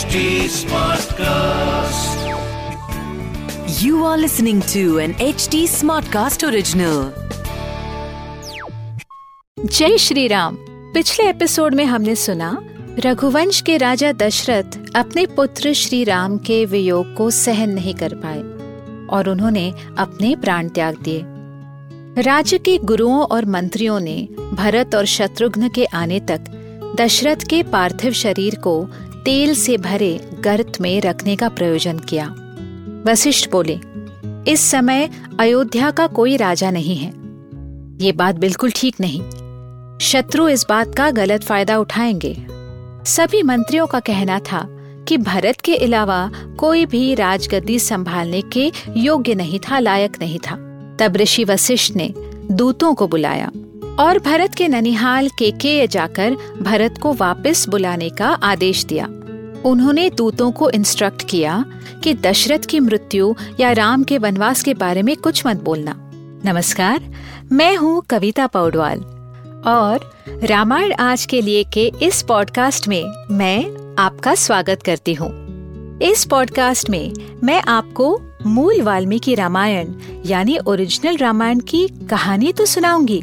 HD Smartcast. You are listening to an HD Smartcast original. जय श्री राम पिछले episode में हमने सुना, रघुवंश के राजा दशरथ अपने पुत्र श्री राम के वियोग को सहन नहीं कर पाए और उन्होंने अपने प्राण त्याग दिए राज्य के गुरुओं और मंत्रियों ने भरत और शत्रुघ्न के आने तक दशरथ के पार्थिव शरीर को तेल से भरे गर्त में रखने का प्रयोजन किया। वशिष्ठ बोले, इस समय अयोध्या का कोई राजा नहीं है। ये बात बिल्कुल ठीक नहीं। शत्रु इस बात का गलत फ़ायदा उठाएँगे। सभी मंत्रियों का कहना था कि भरत के अलावा कोई भी राजगद्दी संभालने के योग्य नहीं था, लायक नहीं था। तब ऋषि वशिष्ठ ने दूतों को बुलाया। और भरत के ननिहाल के के जाकर भरत को वापस बुलाने का आदेश दिया। उन्होंने दूतों को इंस्ट्रक्ट किया कि दशरथ की मृत्यु या राम के वनवास के बारे में कुछ मत बोलना। नमस्कार, मैं हूँ कविता पौडवाल और रामायण आज के लिए के इस पॉडकास्ट में मैं आपका स्वागत करती हूँ। इस पॉडकास्ट में मैं आपको मूल वाल्मीकि रामायण यानी ओरिजिनल रामायण की कहानी तो सुनाऊँगी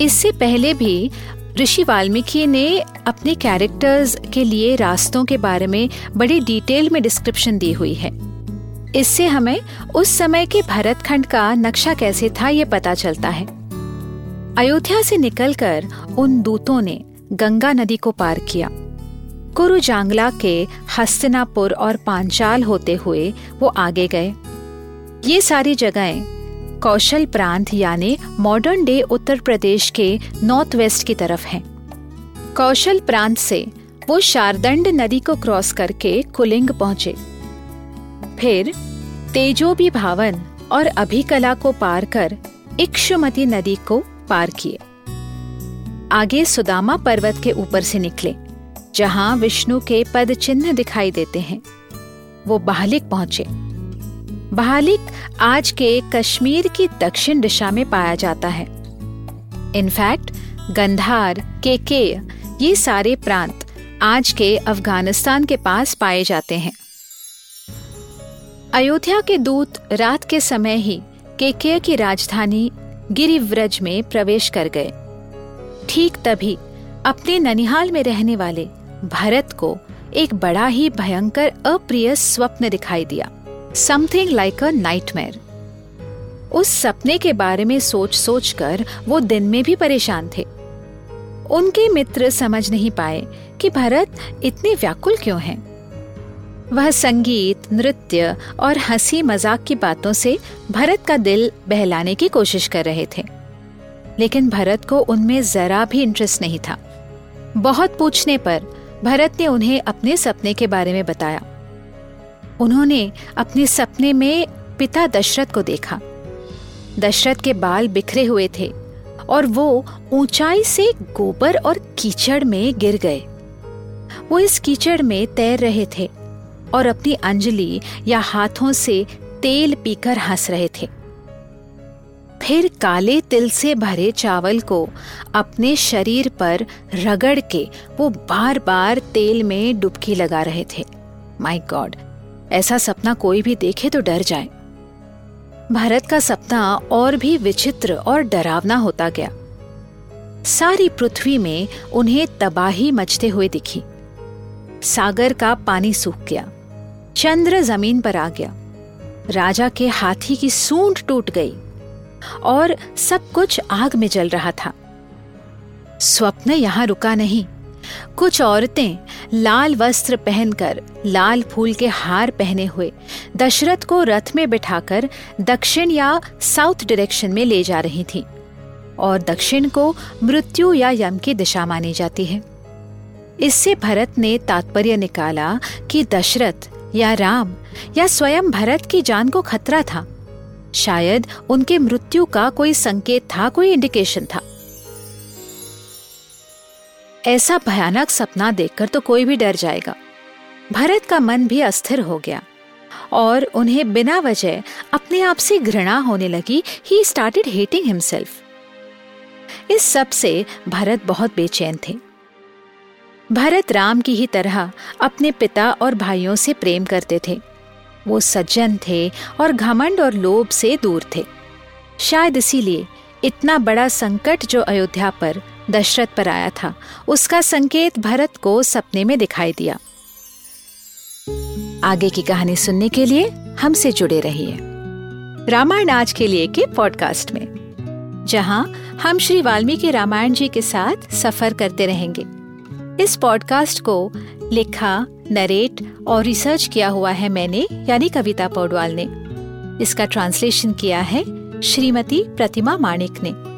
इससे पहले भी ऋषि वाल्मीकि ने अपने कैरेक्टर्स के लिए रास्तों के बारे में बड़ी डिटेल में डिस्क्रिप्शन दी हुई है। इससे हमें उस समय के भरत खंड का नक्शा कैसे था ये पता चलता है। अयोध्या से निकलकर उन दूतों ने गंगा नदी को पार किया। कुरु जांगला के हस्तिनापुर और पांचाल होते हुए वो आगे गए। ये सारी जगहें कौशल प्रांत यानी मॉडर्न डे उत्तर प्रदेश के नॉर्थ वेस्ट की तरफ़ है। कौशल प्रांत से वो शारदंड नदी को क्रॉस करके कुलिंग पहुँचे। फिर तेजोबी भावन और अभिकला को पार कर इक्षुमती नदी को पार किए। आगे सुदामा पर्वत के ऊपर से निकले, जहाँ विष्णु के पद चिन्ह दिखाई देते हैं। वो बाहलिक पहुँचे। बहालिक आज के कश्मीर की दक्षिण दिशा में पाया जाता है। इनफैक्ट गंधार केके ये सारे प्रांत आज के अफ़गानिस्तान के पास पाए जाते हैं। अयोध्या के दूत रात के समय ही केके की राजधानी गिरिव्रज में प्रवेश कर गए। ठीक तभी अपने ननिहाल में रहने वाले भरत को एक बड़ा ही भयंकर अप्रिय स्वप्न दिखाई दिया। समथिंग लाइक अ नाइटमेयर उस सपने के बारे में सोच सोच कर वो दिन में भी परेशान थे। उनके मित्र समझ नहीं पाए कि भरत इतने व्याकुल क्यों हैं। वह संगीत, नृत्य और हँसी मज़ाक की बातों से भरत का दिल बहलाने की कोशिश कर रहे थे। लेकिन भरत को उनमें जरा भी इंटरेस्ट नहीं था। बहुत पूछने पर भरत ने उन्हें अपने सपने के बारे में बताया। उन्होंने अपने सपने में पिता दशरथ को देखा। दशरथ के बाल बिखरे हुए थे और वो ऊंचाई से गोबर और कीचड़ में गिर गए। वो इस कीचड़ में तैर रहे थे और अपनी अंजलि या हाथों से तेल पीकर हंस रहे थे। फिर काले तिल से भरे चावल को अपने शरीर पर रगड़ के वो बार बार तेल में डुबकी लगा रहे थे। माई गॉड ऐसा सपना कोई भी देखे तो डर जाए। भारत का सपना और भी विचित्र और डरावना होता गया। सारी पृथ्वी में उन्हें तबाही मचते हुए दिखी। सागर का पानी सूख गया। चंद्र ज़मीन पर आ गया। राजा के हाथी की सूंड टूट गई और सब कुछ आग में जल रहा था। स्वप्न यहाँ रुका नहीं। कुछ औरतें लाल वस्त्र पहनकर लाल फूल के हार पहने हुए दशरथ को रथ में बिठाकर दक्षिण या साउथ डायरेक्शन में ले जा रही थीं और दक्षिण को मृत्यु या यम की दिशा मानी जाती है। इससे भरत ने तात्पर्य निकाला कि दशरथ या राम या स्वयं भरत की जान को खतरा था। शायद उनके मृत्यु का कोई संकेत था, कोई इंडिकेशन था। ऐसा भयानक सपना देखकर तो कोई भी डर जाएगा। भरत का मन भी अस्थिर हो गया और उन्हें बिना वजह अपने आप से घृणा होने लगी। ही स्टार्टेड हेटिंग हिमसेल्फ इस सबसे भरत बहुत बेचैन थे। भरत राम की ही तरह अपने पिता और भाइयों से प्रेम करते थे। वो सज्जन थे और घमंड और लोभ से दूर थे। शायद इसीलिए इतना बड़ा संकट जो अयोध्या पर दशरथ पर आया था। उसका संकेत भरत को सपने में दिखाई दिया। आगे की कहानी सुनने के लिए हमसे जुड़े रहिए रामायण आज के लिए के पॉडकास्ट में, जहाँ हम श्री वाल्मीकि रामायण जी के साथ सफ़र करते रहेंगे। इस पॉडकास्ट को लिखा, नरेट और रिसर्च किया हुआ है मैंने, यानी कविता पौडवाल ने। इसका ट्रांसलेशन किया है श्रीमती प्रतिमा माणिक ने।